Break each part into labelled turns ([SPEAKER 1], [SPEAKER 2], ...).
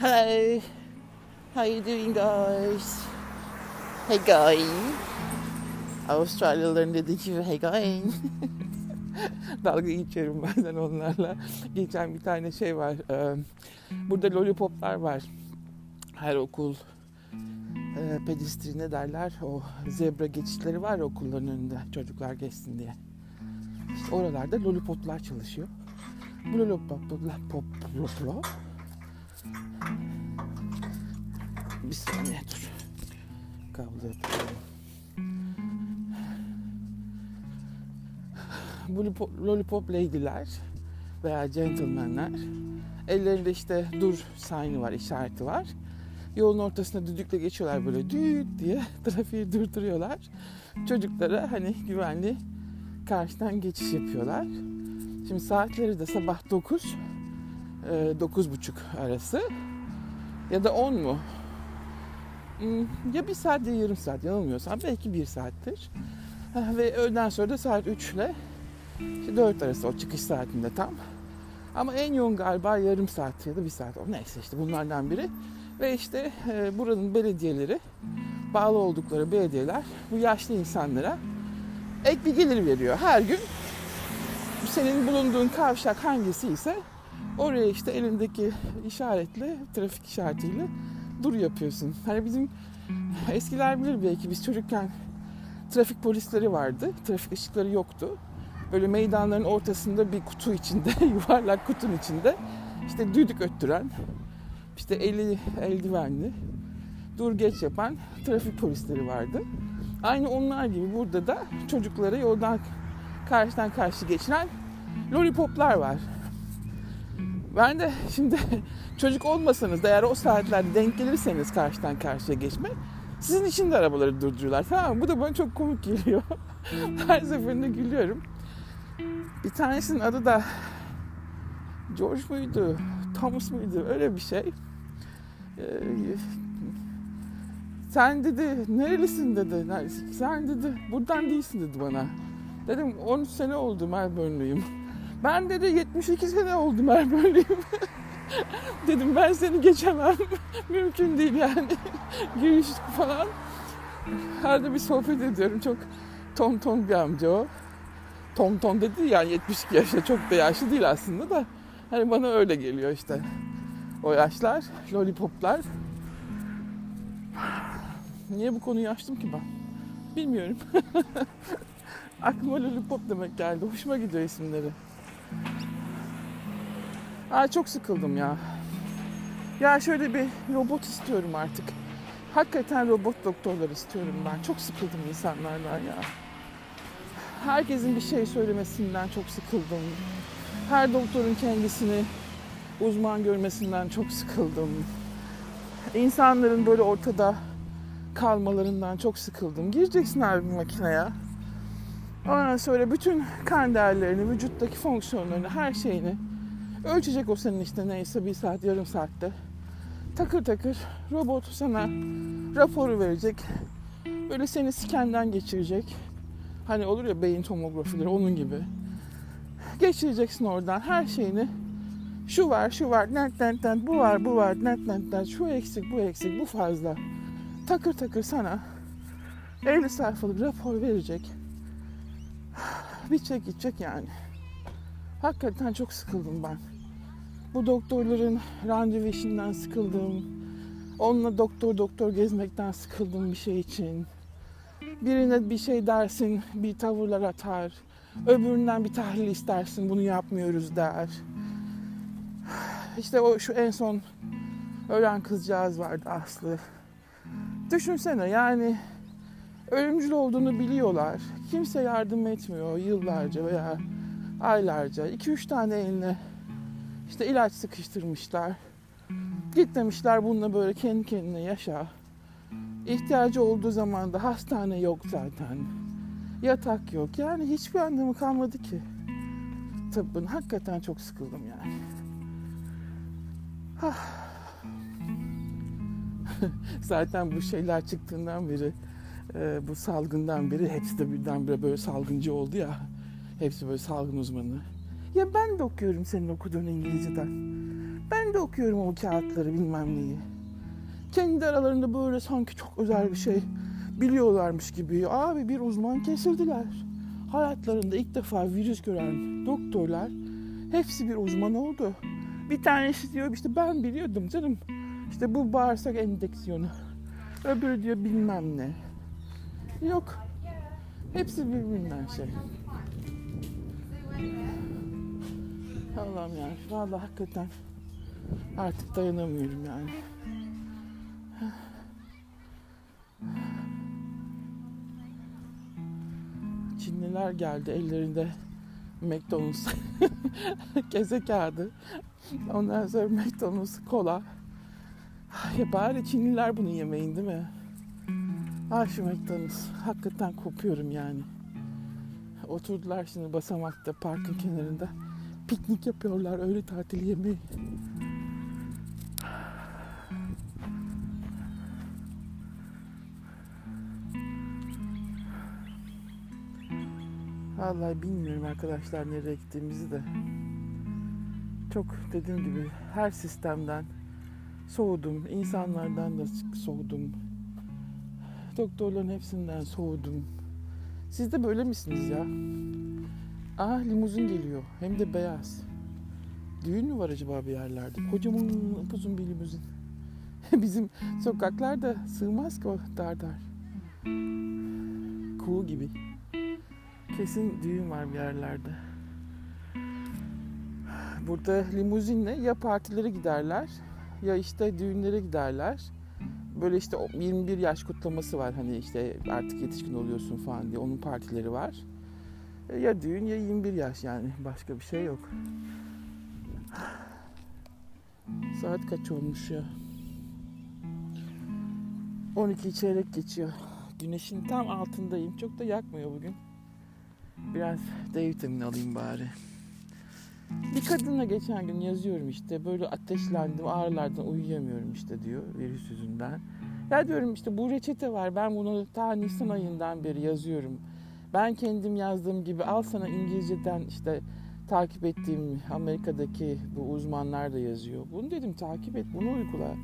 [SPEAKER 1] Hello. How you doing guys? Hey guy. Avustralyalıların dediği gibi hey guy. Dalga geçiyorum bazen onlarla. Geçen bir tane şey var. e, Burada lollipoplar var. Her okul e, pedestrine derler. O zebra geçişleri var okulların önünde çocuklar geçsin diye. İşte oralarda lollipoplar çalışıyor. Bu lollipoplar pop pop Bir saniye dur. Kablo yapıyorum. Bu lollipop, lady'ler veya gentleman'ler ellerinde işte dur sign'ı var, işareti var. Yolun ortasında düdükle geçiyorlar böyle düt diye trafiği durduruyorlar. Çocuklara hani güvenli karşıdan geçiş yapıyorlar. Şimdi saatleri de sabah 9, e, 9.30 arası ya da 10 mu? Hmm, Ya bir saat ya yarım saat yanılmıyorsam belki bir saattir. Ve öğleden sonra da saat 3 ile işte 4 arası o çıkış saatinde tam. Ama en yoğun galiba yarım saat ya da bir saat. Neyse işte bunlardan biri. Ve işte e, buranın belediyeleri, bağlı oldukları belediyeler bu yaşlı insanlara ek bir gelir veriyor. Her gün senin bulunduğun kavşak hangisi ise oraya işte elindeki işaretle, trafik işaretiyle dur yapıyorsun. Hani bizim eskiler bilir belki biz çocukken trafik polisleri vardı. Trafik ışıkları yoktu. Böyle meydanların ortasında bir kutu içinde, yuvarlak kutunun içinde işte düdük öttüren, işte eli eldivenli, dur geç yapan trafik polisleri vardı. Aynı onlar gibi burada da çocuklara yoldan karşıdan karşı geçiren lollipoplar var. Ben de şimdi çocuk olmasanız da eğer o saatlerde denk gelirseniz karşıdan karşıya geçme sizin için de arabaları durduruyorlar tamam mı? Bu da bana çok komik geliyor. Her seferinde gülüyorum. Bir tanesinin adı da George muydu? Thomas mıydı? Öyle bir şey. Ee, sen dedi nerelisin dedi. Sen dedi buradan değilsin dedi bana. Dedim 13 sene oldu Melbourne'luyum. Ben dedi 72 sene oldu Melbourne'luyum. Dedim ben seni geçemem. Mümkün değil yani. Giriş falan. Arada bir sohbet ediyorum. Çok ton ton bir amca o. Ton ton dedi yani 72 yaşta çok da yaşlı değil aslında da. Hani bana öyle geliyor işte. O yaşlar, lollipoplar. Niye bu konuyu açtım ki ben? Bilmiyorum. Aklıma lollipop demek geldi. Hoşuma gidiyor isimleri. Aa çok sıkıldım ya. Ya şöyle bir robot istiyorum artık. Hakikaten robot doktorlar istiyorum ben. Çok sıkıldım insanlardan ya. Herkesin bir şey söylemesinden çok sıkıldım. Her doktorun kendisini uzman görmesinden çok sıkıldım. İnsanların böyle ortada kalmalarından çok sıkıldım. Gireceksin abi bir makineye. Ondan sonra bütün kan değerlerini, vücuttaki fonksiyonlarını, her şeyini ölçecek o senin işte neyse bir saat, yarım saatte. Takır takır robot sana raporu verecek. Böyle seni skenden geçirecek. Hani olur ya beyin tomografileri onun gibi. Geçireceksin oradan her şeyini. Şu var, şu var, net net net, bu var, bu var, net net net, şu eksik, bu eksik, bu fazla. Takır takır sana 50 sayfalık rapor verecek. Bitecek gidecek yani. Hakikaten çok sıkıldım ben. Bu doktorların randevu işinden sıkıldım. Onunla doktor doktor gezmekten sıkıldım bir şey için. Birine bir şey dersin, bir tavırlar atar. Öbüründen bir tahlil istersin, bunu yapmıyoruz der. İşte o şu en son ölen kızcağız vardı Aslı. Düşünsene yani ölümcül olduğunu biliyorlar. Kimse yardım etmiyor yıllarca veya aylarca. 2-3 tane eline işte ilaç sıkıştırmışlar. Git demişler bununla böyle kendi kendine yaşa. İhtiyacı olduğu zaman da hastane yok zaten. Yatak yok. Yani hiçbir anlamı kalmadı ki. Tıbbın hakikaten çok sıkıldım yani. Ah. zaten bu şeyler çıktığından beri e, bu salgından beri hepsi de birdenbire böyle salgıncı oldu ya. Hepsi böyle salgın uzmanı. Ya ben de okuyorum senin okuduğun İngilizceden. Ben de okuyorum o kağıtları bilmem neyi. Kendi aralarında böyle sanki çok özel bir şey biliyorlarmış gibi. Abi bir uzman kesildiler. Hayatlarında ilk defa virüs gören doktorlar hepsi bir uzman oldu. Bir tanesi diyor işte ben biliyordum canım. İşte bu bağırsak enfeksiyonu. Öbürü diyor bilmem ne. Yok. Hepsi birbirinden şey. Allah'ım yani. Vallahi hakikaten artık dayanamıyorum yani. Çinliler geldi ellerinde McDonald's kese kağıdı. Ondan sonra McDonald's kola. Ya bari Çinliler bunu yemeyin değil mi? Ay şu McDonald's. Hakikaten kopuyorum yani. Oturdular şimdi basamakta parkın kenarında. Piknik yapıyorlar öyle tatil yemeği. Vallahi bilmiyorum arkadaşlar nereye gittiğimizi de. Çok dediğim gibi her sistemden soğudum. insanlardan da soğudum. Doktorların hepsinden soğudum. Siz de böyle misiniz ya? Aa limuzin geliyor. Hem de beyaz. Düğün mü var acaba bir yerlerde? Kocaman uzun bir limuzin. Bizim sokaklarda sığmaz ki o dar dar. Kuğu gibi. Kesin düğün var bir yerlerde. Burada limuzinle ya partilere giderler ya işte düğünlere giderler. Böyle işte 21 yaş kutlaması var hani işte artık yetişkin oluyorsun falan diye onun partileri var. Ya düğün ya 21 yaş yani başka bir şey yok. Saat kaç olmuş ya? 12 çeyrek geçiyor. Güneşin tam altındayım. Çok da yakmıyor bugün. Biraz D vitamini alayım bari. Bir kadınla geçen gün yazıyorum işte böyle ateşlendim ağrılardan uyuyamıyorum işte diyor virüs yüzünden. Ya diyorum işte bu reçete var ben bunu ta Nisan ayından beri yazıyorum. Ben kendim yazdığım gibi al sana İngilizceden işte takip ettiğim Amerika'daki bu uzmanlar da yazıyor. Bunu dedim takip et bunu uygula.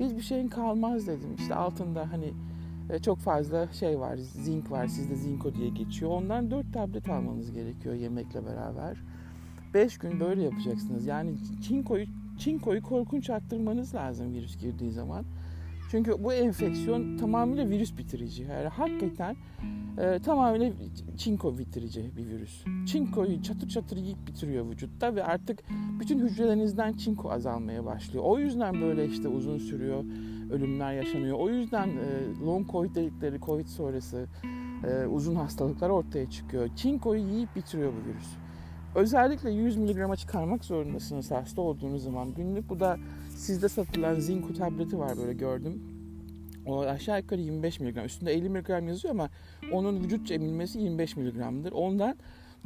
[SPEAKER 1] Hiçbir şeyin kalmaz dedim. İşte altında hani e, çok fazla şey var, zink var, sizde zinko diye geçiyor. Ondan 4 tablet almanız gerekiyor yemekle beraber. 5 gün böyle yapacaksınız. Yani çinkoyu, çinkoyu korkunç arttırmanız lazım virüs girdiği zaman. Çünkü bu enfeksiyon tamamıyla virüs bitirici. Yani hakikaten e, tamamıyla çinko bitirici bir virüs. Çinkoyu çatır çatır yiyip bitiriyor vücutta ve artık bütün hücrelerinizden çinko azalmaya başlıyor. O yüzden böyle işte uzun sürüyor, ölümler yaşanıyor. O yüzden e, long covid dedikleri covid sonrası e, uzun hastalıklar ortaya çıkıyor. Çinkoyu yiyip bitiriyor bu virüs. Özellikle 100 miligrama çıkarmak zorundasınız hasta olduğunuz zaman. Günlük bu da sizde satılan zinko tableti var böyle gördüm. O aşağı yukarı 25 miligram. Üstünde 50 miligram yazıyor ama onun vücutça emilmesi 25 miligramdır. Ondan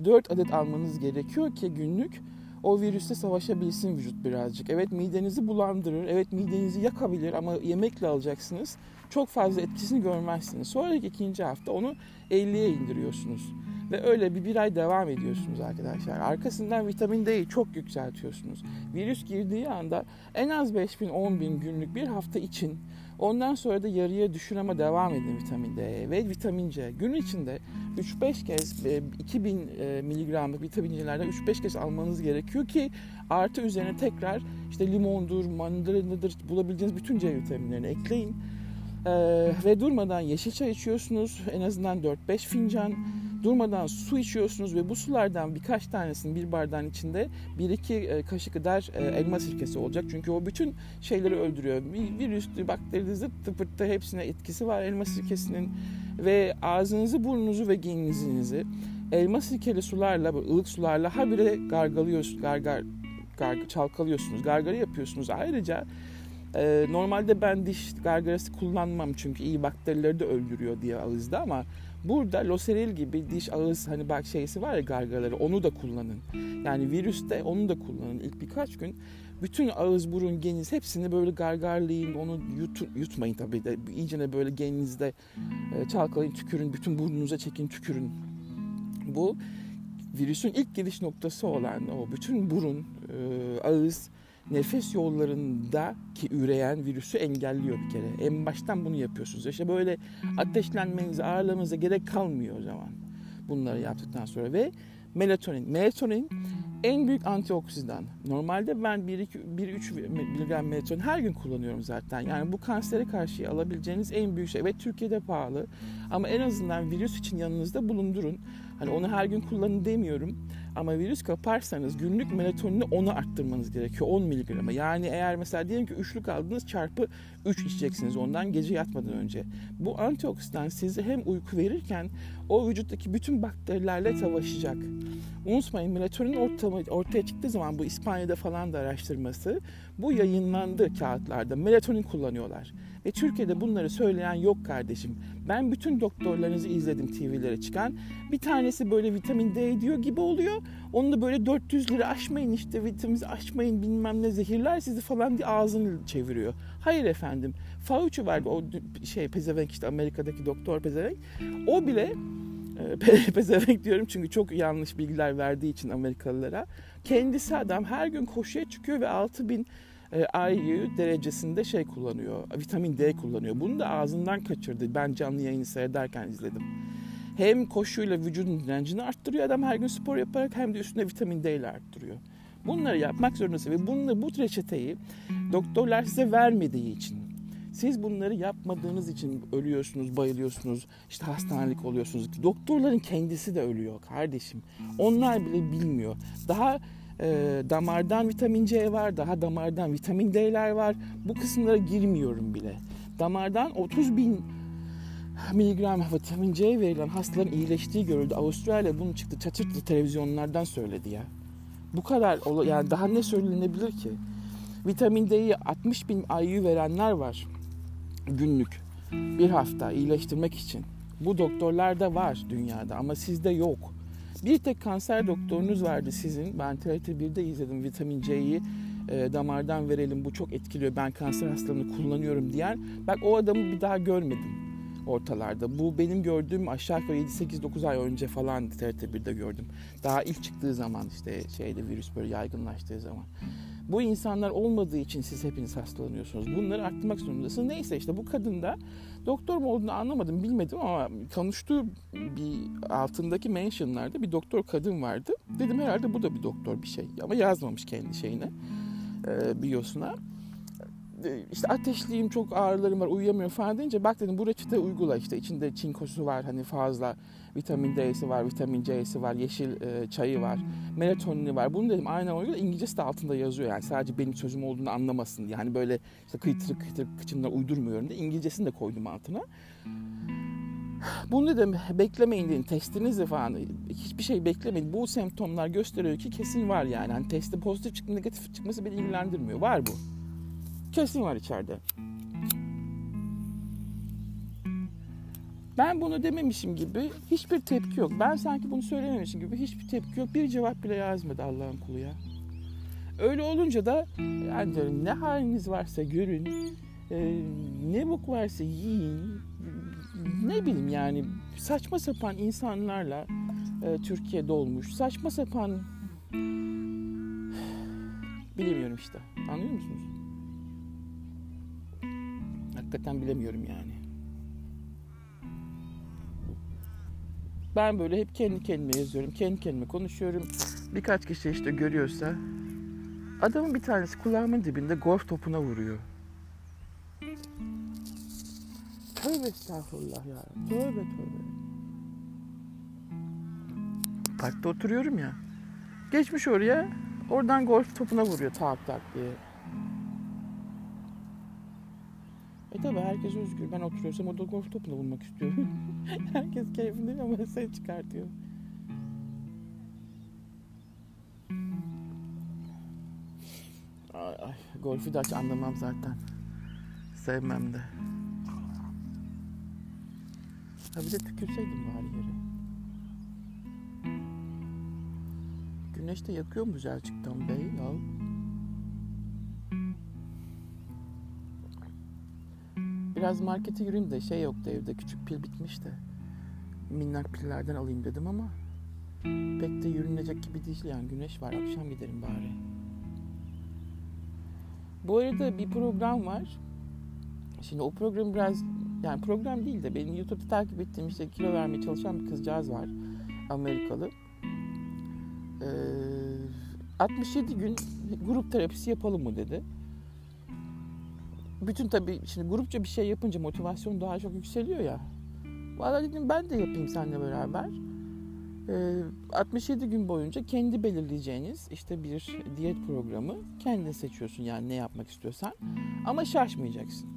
[SPEAKER 1] 4 adet almanız gerekiyor ki günlük o virüste savaşabilsin vücut birazcık. Evet midenizi bulandırır, evet midenizi yakabilir ama yemekle alacaksınız. Çok fazla etkisini görmezsiniz. Sonraki ikinci hafta onu 50'ye indiriyorsunuz. Ve öyle bir bir ay devam ediyorsunuz arkadaşlar. Arkasından vitamin D'yi çok yükseltiyorsunuz. Virüs girdiği anda en az 5000 bin günlük bir hafta için ondan sonra da yarıya düşün ama devam edin vitamin D'ye ve vitamin C. Gün içinde 3-5 kez 2000 e, e, miligramlık vitaminlerden 3-5 kez almanız gerekiyor ki artı üzerine tekrar işte limondur, mandalinadır bulabileceğiniz bütün C vitaminlerini ekleyin. Ee, ve durmadan yeşil çay içiyorsunuz. En azından 4-5 fincan durmadan su içiyorsunuz ve bu sulardan birkaç tanesinin bir bardağın içinde bir iki e, kaşık kadar e, elma sirkesi olacak. Çünkü o bütün şeyleri öldürüyor. Virüstü, bakteri, zıttı pırttı hepsine etkisi var elma sirkesinin. Ve ağzınızı, burnunuzu ve genizinizi elma sirkeli sularla, ılık sularla habire gargalıyorsunuz, gargar, garg, çalkalıyorsunuz, gargara yapıyorsunuz. Ayrıca e, normalde ben diş gargarası kullanmam çünkü iyi bakterileri de öldürüyor diye ağızda ama Burada loseril gibi diş ağız hani bak şeysi var ya gargaları onu da kullanın. Yani virüste onu da kullanın. İlk birkaç gün bütün ağız, burun, geniz hepsini böyle gargarlayın. Onu yut, yutmayın tabii de. İyice böyle geninizde e, çalkalayın, tükürün. Bütün burnunuza çekin, tükürün. Bu virüsün ilk giriş noktası olan o bütün burun, e, ağız nefes yollarındaki üreyen virüsü engelliyor bir kere. En baştan bunu yapıyorsunuz. İşte böyle ateşlenmenize, ağırlamanıza gerek kalmıyor o zaman. Bunları yaptıktan sonra ve melatonin. Melatonin en büyük antioksidan. Normalde ben 1-3 mg melatonin her gün kullanıyorum zaten. Yani bu kansere karşı alabileceğiniz en büyük şey. Evet Türkiye'de pahalı ama en azından virüs için yanınızda bulundurun. Hani onu her gün kullanın demiyorum. Ama virüs kaparsanız günlük melatonini onu arttırmanız gerekiyor 10 miligrama. Yani eğer mesela diyelim ki üçlük aldınız çarpı 3 içeceksiniz ondan gece yatmadan önce. Bu antioksidan size hem uyku verirken o vücuttaki bütün bakterilerle savaşacak. Unutmayın melatonin ortama, ortaya çıktığı zaman bu İspanya'da falan da araştırması bu yayınlandı kağıtlarda. Melatonin kullanıyorlar. Ve Türkiye'de bunları söyleyen yok kardeşim. Ben bütün doktorlarınızı izledim TV'lere çıkan. Bir tanesi böyle vitamin D diyor gibi oluyor. Onu da böyle 400 lira aşmayın işte vitaminizi aşmayın bilmem ne zehirler sizi falan diye ağzını çeviriyor. Hayır efendim. Fauci vardı o şey pezevenk işte Amerika'daki doktor pezevenk. O bile e, pezevenk diyorum çünkü çok yanlış bilgiler verdiği için Amerikalılara. Kendisi adam her gün koşuya çıkıyor ve 6000 e, IU derecesinde şey kullanıyor. Vitamin D kullanıyor. Bunu da ağzından kaçırdı. Ben canlı yayını seyrederken izledim. Hem koşuyla vücudun direncini arttırıyor adam her gün spor yaparak hem de üstüne vitamin D ile arttırıyor. Bunları yapmak zorundasın ve bunları, bu reçeteyi doktorlar size vermediği için siz bunları yapmadığınız için ölüyorsunuz, bayılıyorsunuz, işte hastanelik oluyorsunuz. Doktorların kendisi de ölüyor kardeşim. Onlar bile bilmiyor. Daha e, damardan vitamin C var, daha damardan vitamin D'ler var. Bu kısımlara girmiyorum bile. Damardan 30 bin miligram vitamin C verilen hastaların iyileştiği görüldü. Avustralya bunu çıktı çatırtlı televizyonlardan söyledi ya. Bu kadar yani daha ne söylenebilir ki? Vitamin D'yi 60 bin IU verenler var günlük bir hafta iyileştirmek için. Bu doktorlarda var dünyada ama sizde yok. Bir tek kanser doktorunuz vardı sizin. Ben TRT 1'de izledim vitamin C'yi e, damardan verelim bu çok etkiliyor. Ben kanser hastalığını kullanıyorum diyen. Bak o adamı bir daha görmedim ortalarda. Bu benim gördüğüm aşağı yukarı 7-8-9 ay önce falan TRT 1'de gördüm. Daha ilk çıktığı zaman işte şeyde virüs böyle yaygınlaştığı zaman. Bu insanlar olmadığı için siz hepiniz hastalanıyorsunuz. Bunları arttırmak zorundasınız. Neyse işte bu kadın da doktor mu olduğunu anlamadım bilmedim ama konuştuğu bir altındaki mentionlarda bir doktor kadın vardı. Dedim herhalde bu da bir doktor bir şey ama yazmamış kendi şeyine e, biyosuna işte ateşliyim çok ağrılarım var uyuyamıyorum falan deyince bak dedim bu reçete uygula işte içinde çinkosu var hani fazla vitamin D'si var vitamin C'si var yeşil e, çayı var melatonini var bunu dedim aynen uygula İngilizcesi de altında yazıyor yani sadece benim sözüm olduğunu anlamasın diye hani böyle işte kıytırık kıytırık kıçımdan uydurmuyorum diye İngilizcesini de koydum altına. Bunu dedim beklemeyin dedim testinizi falan hiçbir şey beklemeyin. Bu semptomlar gösteriyor ki kesin var yani. Hani testi pozitif çıktı negatif çıkması beni ilgilendirmiyor. Var bu. Kesin var içeride. Ben bunu dememişim gibi hiçbir tepki yok. Ben sanki bunu söylememişim gibi hiçbir tepki yok. Bir cevap bile yazmadı Allah'ın kulu ya. Öyle olunca da yani diyorum ne haliniz varsa görün. E, ne bok varsa yiyin. Ne bileyim yani saçma sapan insanlarla e, Türkiye'de olmuş. Saçma sapan bilemiyorum işte. Anlıyor musunuz? Hakikaten bilemiyorum yani. Ben böyle hep kendi kendime yazıyorum, kendi kendime konuşuyorum. Birkaç kişi işte görüyorsa adamın bir tanesi kulağımın dibinde golf topuna vuruyor. Tövbe estağfurullah ya. Tövbe tövbe. Parkta oturuyorum ya. Geçmiş oraya. Oradan golf topuna vuruyor tak tak diye. E tabi herkes özgür. Ben oturuyorsam o da golf topuna vurmak istiyor. herkes keyfinde ama sen çıkartıyor. Ay, ay, golfü de hiç anlamam zaten. Sevmem de. Ha bir de tükürseydim bari yere. Güneş de yakıyor mu Zelçuk'tan bey? Al. Biraz markete yürüyeyim de şey yoktu evde küçük pil bitmişti. Minnak pillerden alayım dedim ama pek de yürünecek gibi değil yani güneş var akşam giderim bari. Bu arada bir program var. Şimdi o program biraz yani program değil de benim YouTube'da takip ettiğim işte kilo vermeye çalışan bir kızcağız var. Amerikalı. Ee, 67 gün grup terapisi yapalım mı dedi. Bütün tabii şimdi grupça bir şey yapınca motivasyon daha çok yükseliyor ya. Valla dedim ben de yapayım seninle beraber. Ee, 67 gün boyunca kendi belirleyeceğiniz işte bir diyet programı kendin seçiyorsun yani ne yapmak istiyorsan. Ama şaşmayacaksın.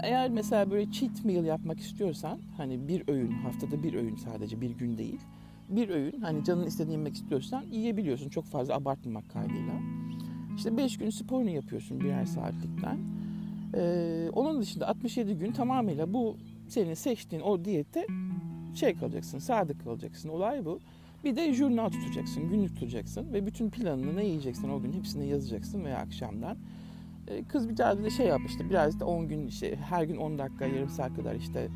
[SPEAKER 1] Eğer mesela böyle cheat meal yapmak istiyorsan hani bir öğün haftada bir öğün sadece bir gün değil. Bir öğün hani canın istediğini yemek istiyorsan yiyebiliyorsun çok fazla abartmamak kaydıyla. İşte 5 gün sporunu yapıyorsun birer saatlikten. Ee, onun dışında 67 gün tamamıyla bu senin seçtiğin o diyette şey kalacaksın, sadık kalacaksın. Olay bu. Bir de jurnal tutacaksın, günlük tutacaksın ve bütün planını ne yiyeceksin o gün hepsini yazacaksın veya akşamdan. Ee, kız bir tane de şey yapmıştı. Biraz da 10 gün işte her gün 10 dakika yarım saat kadar işte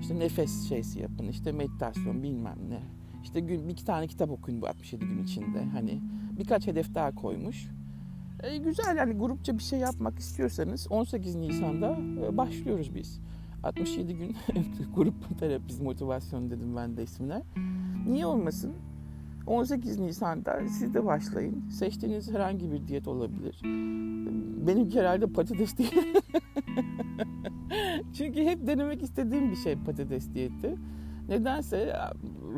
[SPEAKER 1] işte nefes şeysi yapın, işte meditasyon bilmem ne. İşte gün bir iki tane kitap okuyun bu 67 gün içinde. Hani birkaç hedef daha koymuş. E, güzel yani grupça bir şey yapmak istiyorsanız 18 Nisan'da e, başlıyoruz biz. 67 gün grup terapisi motivasyon dedim ben de ismine. Niye olmasın? 18 Nisan'da siz de başlayın. Seçtiğiniz herhangi bir diyet olabilir. Benim herhalde patates değil. Çünkü hep denemek istediğim bir şey patates diyeti. Nedense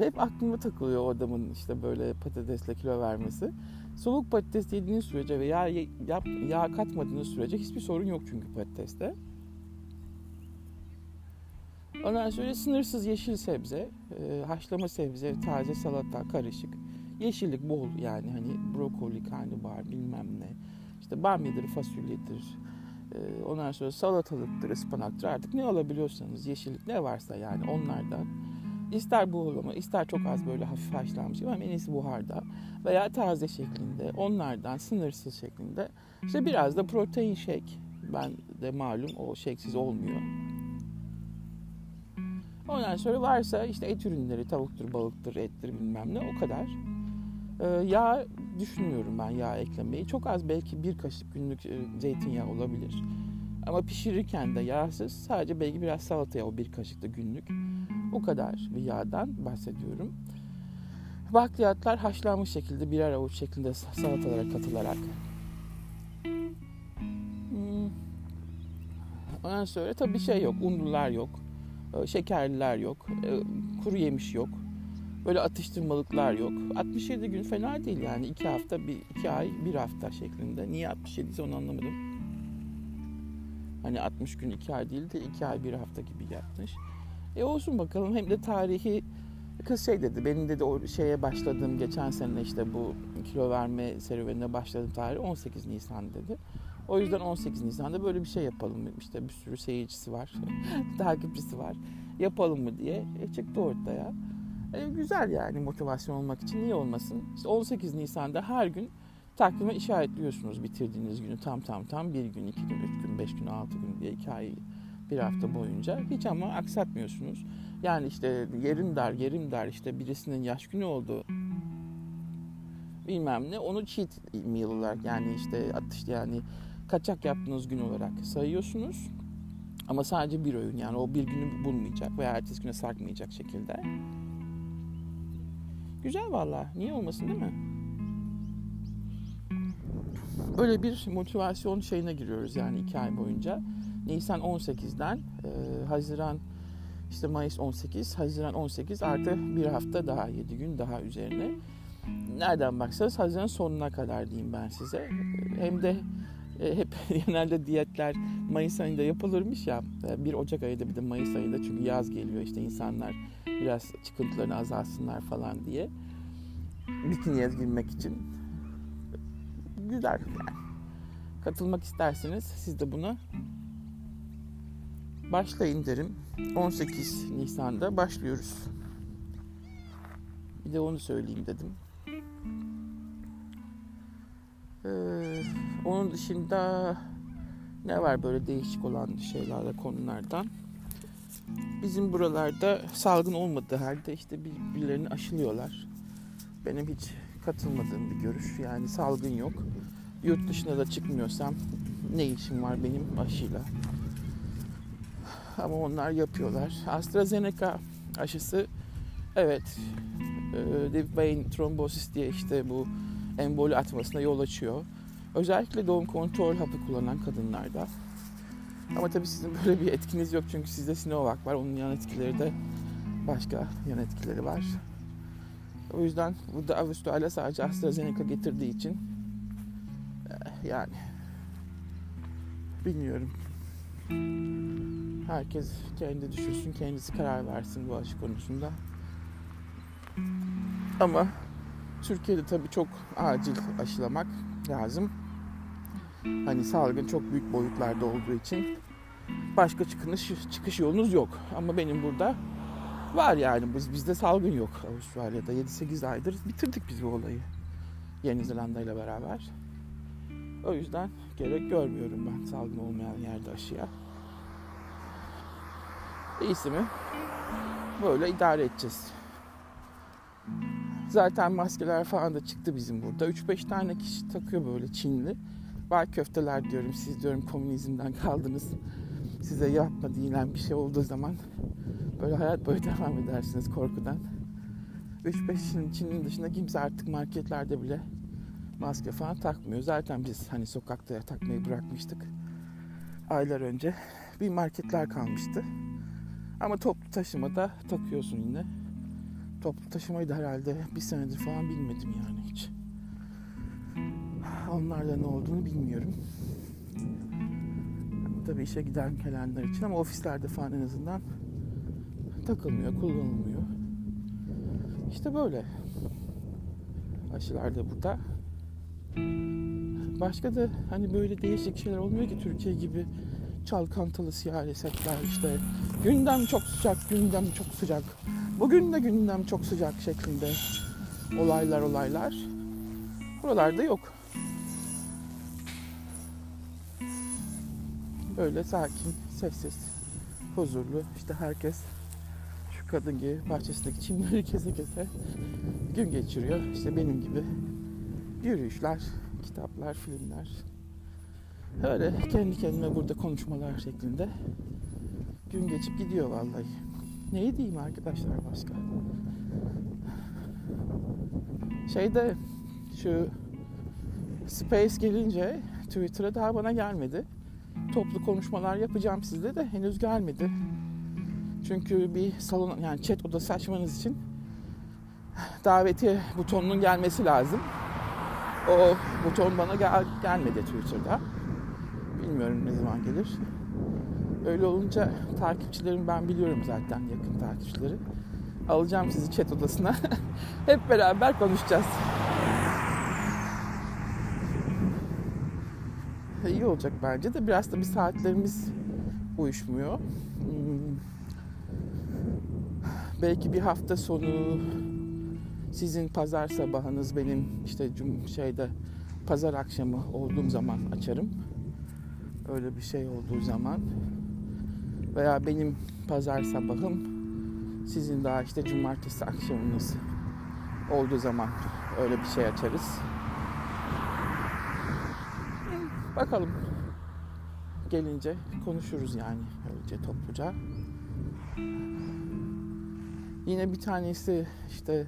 [SPEAKER 1] hep aklıma takılıyor o adamın işte böyle patatesle kilo vermesi. Soğuk patates yediğiniz sürece ve yağ, yağ, yağ katmadığınız sürece hiçbir sorun yok çünkü patateste. Ondan sonra sınırsız yeşil sebze, haşlama sebze, taze salata, karışık. Yeşillik bol yani hani brokoli, karnabahar bilmem ne. İşte bamyadır, fasulyedir. Ondan sonra salatalıktır, ıspanaktır artık ne alabiliyorsanız yeşillik ne varsa yani onlardan. İster buğulama, ister çok az böyle hafif haşlanmış ama en iyisi buharda veya taze şeklinde, onlardan sınırsız şeklinde. İşte biraz da protein shake. Ben de malum o shake'siz olmuyor. Ondan sonra varsa işte et ürünleri, tavuktur, balıktır, ettir bilmem ne o kadar. Ee, yağ düşünmüyorum ben yağ eklemeyi. Çok az belki bir kaşık günlük e, zeytinyağı olabilir. Ama pişirirken de yağsız sadece belki biraz salataya o bir kaşık da günlük. O kadar bir yağdan bahsediyorum. Bakliyatlar haşlanmış şekilde birer avuç şeklinde salatalara katılarak. Hmm. Ondan sonra tabii şey yok, unlular yok, e, şekerliler yok, e, kuru yemiş yok. Böyle atıştırmalıklar yok. 67 gün fena değil yani. 2 hafta, bir, iki ay, bir hafta şeklinde. Niye 67 ise onu anlamadım. Hani 60 gün 2 ay değil de 2 ay bir hafta gibi yapmış. E olsun bakalım hem de tarihi kız şey dedi benim dedi o şeye başladığım geçen sene işte bu kilo verme serüvenine başladığım tarih 18 Nisan dedi. O yüzden 18 Nisan'da böyle bir şey yapalım işte bir sürü seyircisi var, takipçisi var. Yapalım mı diye e, çıktı ortaya. E, güzel yani motivasyon olmak için niye olmasın? İşte 18 Nisan'da her gün takvime işaretliyorsunuz bitirdiğiniz günü tam tam tam bir gün, iki gün, üç gün, beş gün, altı gün diye ay bir hafta boyunca hiç ama aksatmıyorsunuz. Yani işte yerim dar, yerim dar işte birisinin yaş günü oldu bilmem ne onu cheat meal olarak yani işte atış yani kaçak yaptığınız gün olarak sayıyorsunuz. Ama sadece bir öğün yani o bir günü bulmayacak veya ertesi güne sarkmayacak şekilde. Güzel valla. Niye olmasın değil mi? Öyle bir motivasyon şeyine giriyoruz yani iki ay boyunca. Nisan 18'den e, Haziran işte Mayıs 18, Haziran 18 artı bir hafta daha 7 gün daha üzerine. Nereden baksanız Haziran sonuna kadar diyeyim ben size. Hem de e, hep genelde diyetler Mayıs ayında yapılırmış ya. E, bir Ocak ayında bir de Mayıs ayında çünkü yaz geliyor işte insanlar biraz çıkıntılarını azalsınlar falan diye. Bikiniye girmek için. Güzel yani. Katılmak isterseniz siz de buna başlayın derim. 18 Nisan'da başlıyoruz. Bir de onu söyleyeyim dedim. Ee, onun dışında ne var böyle değişik olan şeylerle konulardan? Bizim buralarda salgın olmadığı halde işte birbirlerini aşılıyorlar. Benim hiç katılmadığım bir görüş. Yani salgın yok. Yurt dışına da çıkmıyorsam ne işim var benim aşıyla? Ama onlar yapıyorlar. AstraZeneca aşısı evet e, deep vein trombosis diye işte bu emboli atmasına yol açıyor. Özellikle doğum kontrol hapı kullanan kadınlarda. Ama tabii sizin böyle bir etkiniz yok çünkü sizde Sinovac var. Onun yan etkileri de başka yan etkileri var. O yüzden burada Avustralya sadece AstraZeneca getirdiği için eh, yani bilmiyorum. Herkes kendi düşünsün, kendisi karar versin bu aşı konusunda. Ama Türkiye'de tabii çok acil aşılamak lazım. Hani salgın çok büyük boyutlarda olduğu için başka çıkış çıkış yolunuz yok. Ama benim burada var yani biz bizde salgın yok Avustralya'da 7-8 aydır bitirdik biz bu olayı Yeni Zelanda ile beraber. O yüzden gerek görmüyorum ben salgın olmayan yerde aşıya. İyisi mi? Böyle idare edeceğiz. Zaten maskeler falan da çıktı bizim burada. 3-5 tane kişi takıyor böyle Çinli. Var köfteler diyorum siz diyorum komünizmden kaldınız. Size yapma denilen bir şey olduğu zaman böyle hayat boyu devam edersiniz korkudan. 3-5 Çin'in dışında kimse artık marketlerde bile maske falan takmıyor. Zaten biz hani sokakta takmayı bırakmıştık. Aylar önce bir marketler kalmıştı. Ama toplu taşımada takıyorsun yine. Toplu taşımayı da herhalde bir senedir falan bilmedim yani hiç. Onlarla ne olduğunu bilmiyorum. Tabii işe giden gelenler için ama ofislerde falan en azından takılmıyor, kullanılmıyor. İşte böyle. Aşılar da burada. Başka da hani böyle değişik şeyler olmuyor ki Türkiye gibi çalkantılı siyasetler işte gündem çok sıcak, gündem çok sıcak. Bugün de gündem çok sıcak şeklinde olaylar olaylar. Buralarda yok. Böyle sakin, sessiz, huzurlu. İşte herkes şu kadın gibi bahçesindeki çimleri kese kese gün geçiriyor. İşte benim gibi yürüyüşler, kitaplar, filmler. Öyle kendi kendime burada konuşmalar şeklinde gün geçip gidiyor vallahi. Ne diyeyim arkadaşlar başka? Şeyde şu Space gelince Twitter'a daha bana gelmedi. Toplu konuşmalar yapacağım sizde de henüz gelmedi. Çünkü bir salon yani chat odası açmanız için davetiye butonunun gelmesi lazım. O buton bana gel gelmedi Twitter'da. Bilmiyorum ne zaman gelir. Öyle olunca takipçilerim ben biliyorum zaten yakın takipçileri. Alacağım sizi chat odasına. Hep beraber konuşacağız. İyi olacak bence de biraz da bir saatlerimiz uyuşmuyor. Hmm. Belki bir hafta sonu sizin pazar sabahınız benim işte şeyde pazar akşamı olduğum zaman açarım. Öyle bir şey olduğu zaman veya benim pazar sabahım sizin daha işte cumartesi akşamınız olduğu zaman öyle bir şey açarız. Bakalım. Gelince konuşuruz yani öylece topluca. Yine bir tanesi işte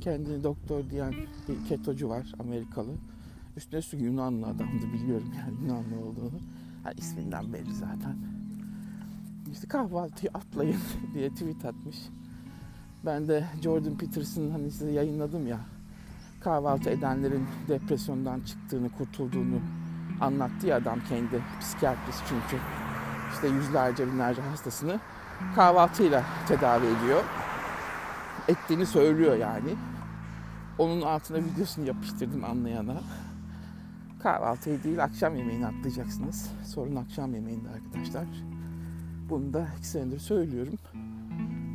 [SPEAKER 1] kendini doktor diyen bir ketocu var Amerikalı. Üstüne üstlük Yunanlı adamdı biliyorum yani Yunanlı olduğunu. Yani isminden belli zaten. İşte kahvaltıyı atlayın diye tweet atmış. Ben de Jordan Peterson'ın hani size yayınladım ya kahvaltı edenlerin depresyondan çıktığını, kurtulduğunu anlattı ya adam kendi psikiyatrist çünkü işte yüzlerce binlerce hastasını kahvaltıyla tedavi ediyor. Ettiğini söylüyor yani. Onun altına videosunu yapıştırdım anlayana. Kahvaltıyı değil akşam yemeğini atlayacaksınız. Sorun akşam yemeğinde arkadaşlar. Bunu da iki senedir söylüyorum.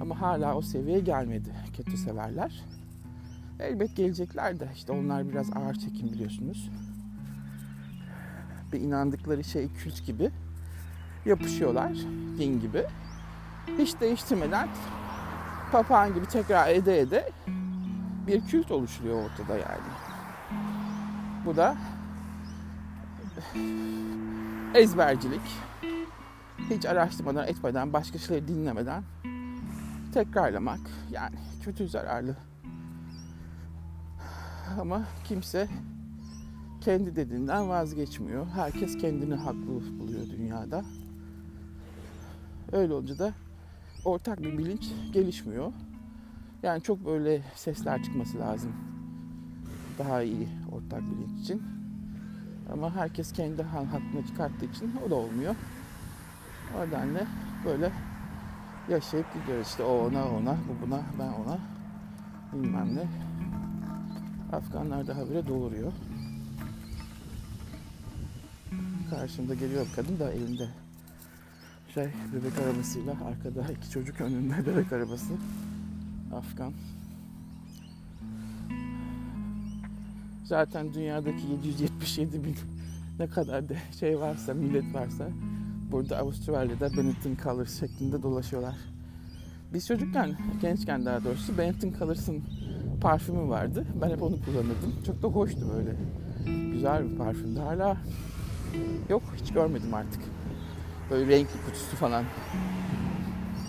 [SPEAKER 1] Ama hala o seviyeye gelmedi kötü severler. Elbet gelecekler de işte onlar biraz ağır çekim biliyorsunuz. Bir inandıkları şey kült gibi yapışıyorlar din gibi. Hiç değiştirmeden papağan gibi tekrar ede ede bir kült oluşturuyor ortada yani. Bu da ezbercilik. Hiç araştırmadan, etmeden, başka şeyleri dinlemeden tekrarlamak. Yani kötü zararlı. Ama kimse kendi dediğinden vazgeçmiyor. Herkes kendini haklı buluyor dünyada. Öyle olunca da ortak bir bilinç gelişmiyor. Yani çok böyle sesler çıkması lazım. Daha iyi ortak bilinç için. Ama herkes kendi hakkını çıkarttığı için o da olmuyor. O nedenle böyle yaşayıp gidiyoruz. İşte o ona ona, bu buna, ben ona bilmem ne. Afganlar daha böyle doğuruyor. Karşımda geliyor kadın da elinde şey bebek arabasıyla arkada iki çocuk önünde bebek arabası. Afgan. Zaten dünyadaki 777 bin ne kadar da şey varsa, millet varsa burada Avustralya'da Benetton Colors şeklinde dolaşıyorlar. Biz çocukken, gençken daha doğrusu Benetton Colors'ın parfümü vardı. Ben hep onu kullanırdım. Çok da hoştu böyle. Güzel bir parfümdü. Hala yok hiç görmedim artık. Böyle renkli kutusu falan.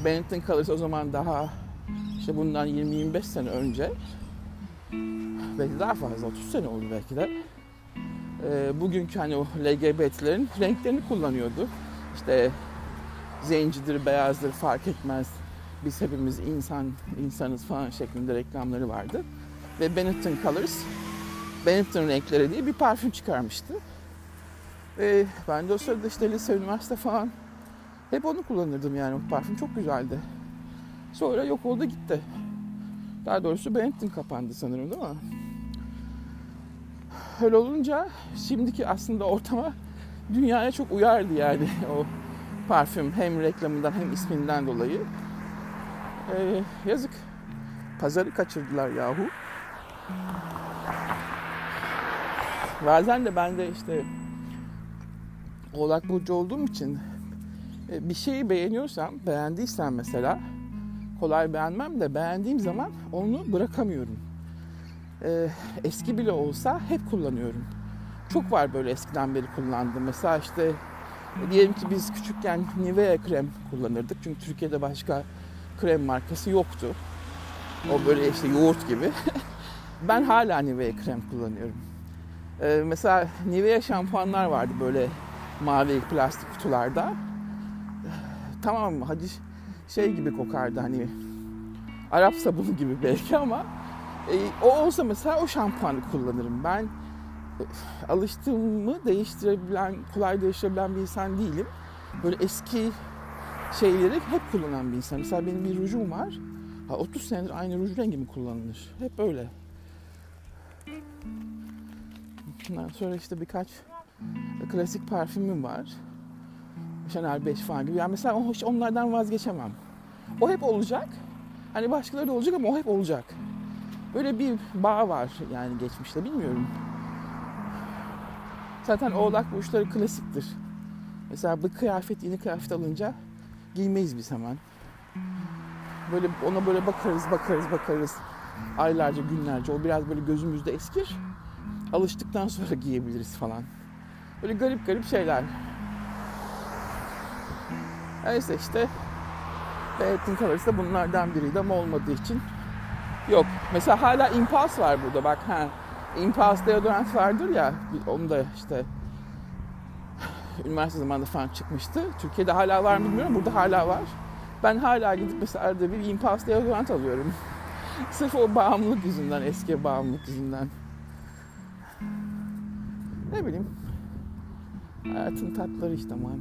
[SPEAKER 1] Benetton Colors o zaman daha işte bundan 20-25 sene önce belki daha fazla 30 sene oldu belki de e, bugünkü hani o LGBT'lerin renklerini kullanıyordu. İşte zencidir, beyazdır fark etmez. Biz hepimiz insan insanız falan şeklinde reklamları vardı. Ve Benetton Colors Benetton renkleri diye bir parfüm çıkarmıştı. Ve ben de o sırada işte lise, üniversite falan hep onu kullanırdım yani o parfüm çok güzeldi. Sonra yok oldu gitti. Daha doğrusu Benetton kapandı sanırım değil mi? Öyle olunca şimdiki aslında ortama dünyaya çok uyardı yani o parfüm hem reklamından hem isminden dolayı. Ee, yazık. Pazarı kaçırdılar yahu. Bazen de ben de işte Oğlak Burcu olduğum için e, bir şeyi beğeniyorsam, beğendiysem mesela kolay beğenmem de beğendiğim zaman onu bırakamıyorum. Ee, eski bile olsa hep kullanıyorum. Çok var böyle eskiden beri kullandığım. Mesela işte diyelim ki biz küçükken Nivea krem kullanırdık. Çünkü Türkiye'de başka krem markası yoktu. O böyle işte yoğurt gibi. ben hala Nivea krem kullanıyorum. Ee, mesela Nivea şampuanlar vardı böyle mavi plastik kutularda. Tamam hadi şey gibi kokardı hani Arap sabunu gibi belki ama e, o olsa mesela o şampuanı kullanırım. Ben e, alıştığımı değiştirebilen, kolay değiştirebilen bir insan değilim. Böyle eski şeyleri hep kullanan bir insan. Mesela benim bir rujum var. 30 senedir aynı ruj rengi mi kullanılır? Hep öyle. Ondan sonra işte birkaç klasik parfümüm var. Chanel 5 falan gibi. Yani mesela onlardan vazgeçemem. O hep olacak. Hani başkaları da olacak ama o hep olacak. Böyle bir bağ var yani geçmişte bilmiyorum. Zaten oğlak burçları klasiktir. Mesela bir kıyafet yeni kıyafet alınca giymeyiz biz hemen. Böyle ona böyle bakarız bakarız bakarız. Aylarca günlerce o biraz böyle gözümüzde eskir. Alıştıktan sonra giyebiliriz falan. Böyle garip garip şeyler. Neyse işte Benetton Colors da bunlardan biriydi ama olmadığı için yok. Mesela hala Impulse var burada bak ha. Impulse deodorant vardır ya onu da işte üniversite zamanında falan çıkmıştı. Türkiye'de hala var mı bilmiyorum. Burada hala var. Ben hala gidip mesela arada bir Impulse deodorant alıyorum. Sırf o bağımlılık yüzünden, eski bağımlılık yüzünden. Ne bileyim. Hayatın tatları işte aman.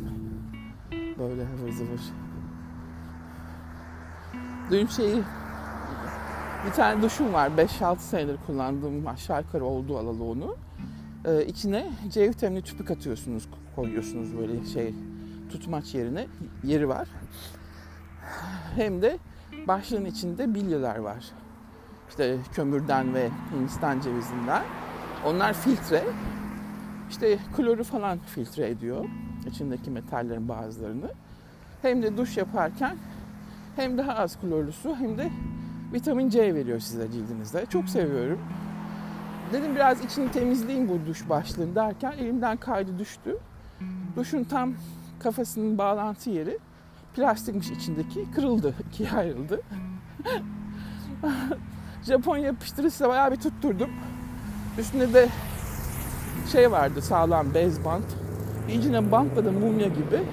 [SPEAKER 1] Böyle hıvır zıvır. Dün şeyi bir tane duşum var. 5-6 senedir kullandığım aşağı yukarı oldu alalı onu. Ee, içine C vitamini tüpü katıyorsunuz, koyuyorsunuz böyle şey tutmaç yerine yeri var. Hem de başlığın içinde bilyeler var. İşte kömürden ve Hindistan cevizinden. Onlar filtre. İşte kloru falan filtre ediyor. içindeki metallerin bazılarını. Hem de duş yaparken hem daha az klorlu su hem de vitamin C veriyor size cildinizde. Çok seviyorum. Dedim biraz içini temizleyeyim bu duş başlığını derken elimden kaydı düştü. Duşun tam kafasının bağlantı yeri plastikmiş içindeki kırıldı, ikiye ayrıldı. Japon yapıştırıcısıyla bayağı bir tutturdum. Üstünde de şey vardı sağlam bez bant. İyicine bantladım mumya gibi.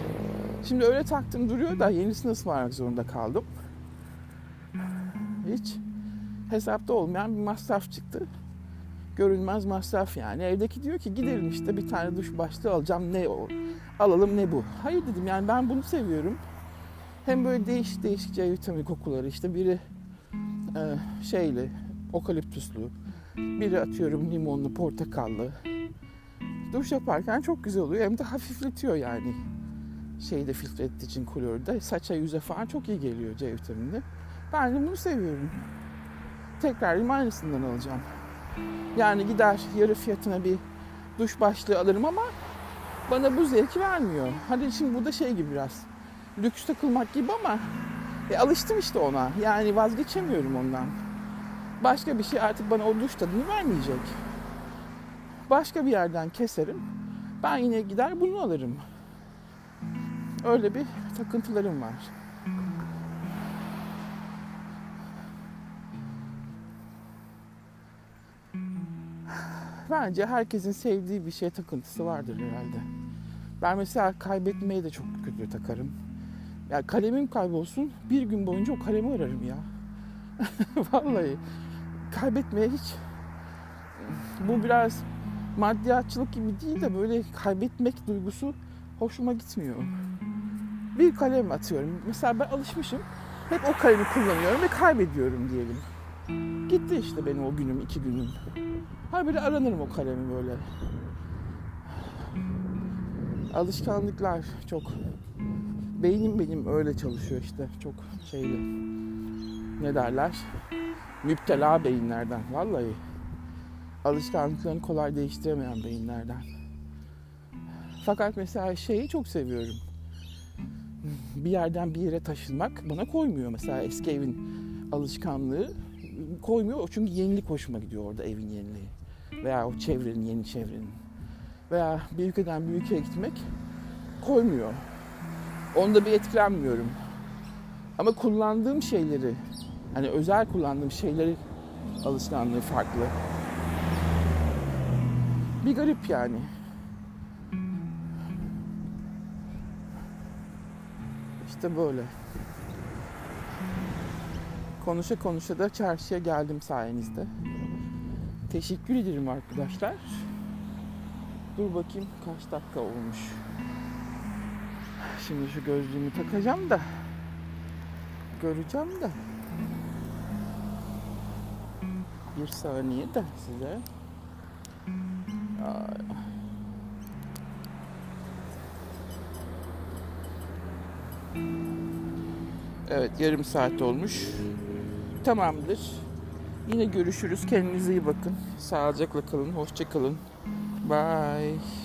[SPEAKER 1] Şimdi öyle taktım duruyor da yenisini ısmarlamak zorunda kaldım. Hiç hesapta olmayan bir masraf çıktı. Görünmez masraf yani. Evdeki diyor ki gidelim işte bir tane duş başlığı alacağım ne o? Alalım ne bu? Hayır dedim yani ben bunu seviyorum. Hem böyle değişik değişik C vitamini kokuları işte biri e, şeyli, okaliptüslü, biri atıyorum limonlu, portakallı. Duş yaparken çok güzel oluyor. Hem de hafifletiyor yani. Şeyi de filtre ettiği için klorü de saça yüze falan çok iyi geliyor C vitamini. Ben bunu seviyorum. Tekrar aynısından alacağım. Yani gider yarı fiyatına bir duş başlığı alırım ama bana bu zevki vermiyor. Hadi şimdi bu da şey gibi biraz. Lüks takılmak gibi ama e, alıştım işte ona. Yani vazgeçemiyorum ondan. Başka bir şey artık bana o duş tadını vermeyecek. Başka bir yerden keserim. Ben yine gider bunu alırım. Öyle bir takıntılarım var. Bence herkesin sevdiği bir şey takıntısı vardır herhalde. Ben mesela kaybetmeyi de çok kötü takarım. Ya kalemim kaybolsun bir gün boyunca o kalemi ararım ya. Vallahi kaybetmeye hiç bu biraz maddiyatçılık gibi değil de böyle kaybetmek duygusu hoşuma gitmiyor. Bir kalem atıyorum. Mesela ben alışmışım. Hep o kalemi kullanıyorum ve kaybediyorum diyelim. Gitti işte benim o günüm, iki günüm. Her biri aranırım o kalemi böyle. Alışkanlıklar çok. Beynim benim öyle çalışıyor işte. Çok şeyli. Ne derler? Müptela beyinlerden. Vallahi. Alışkanlıklarını kolay değiştiremeyen beyinlerden. Fakat mesela şeyi çok seviyorum. Bir yerden bir yere taşınmak bana koymuyor. Mesela eski evin alışkanlığı koymuyor. Çünkü yenilik hoşuma gidiyor orada evin yeniliği. Veya o çevrenin, yeni çevrenin. Veya bir ülkeden bir ülkeye gitmek koymuyor. Onda bir etkilenmiyorum. Ama kullandığım şeyleri, hani özel kullandığım şeyleri alışkanlığı farklı. Bir garip yani. İşte böyle. Konuşa konuşa da çarşıya geldim sayenizde. Teşekkür ederim arkadaşlar. Dur bakayım kaç dakika olmuş. Şimdi şu gözlüğümü takacağım da göreceğim de bir saniye de size Evet yarım saat olmuş. Tamamdır. Yine görüşürüz. Kendinize iyi bakın. Sağlıcakla kalın. Hoşça kalın. Bye.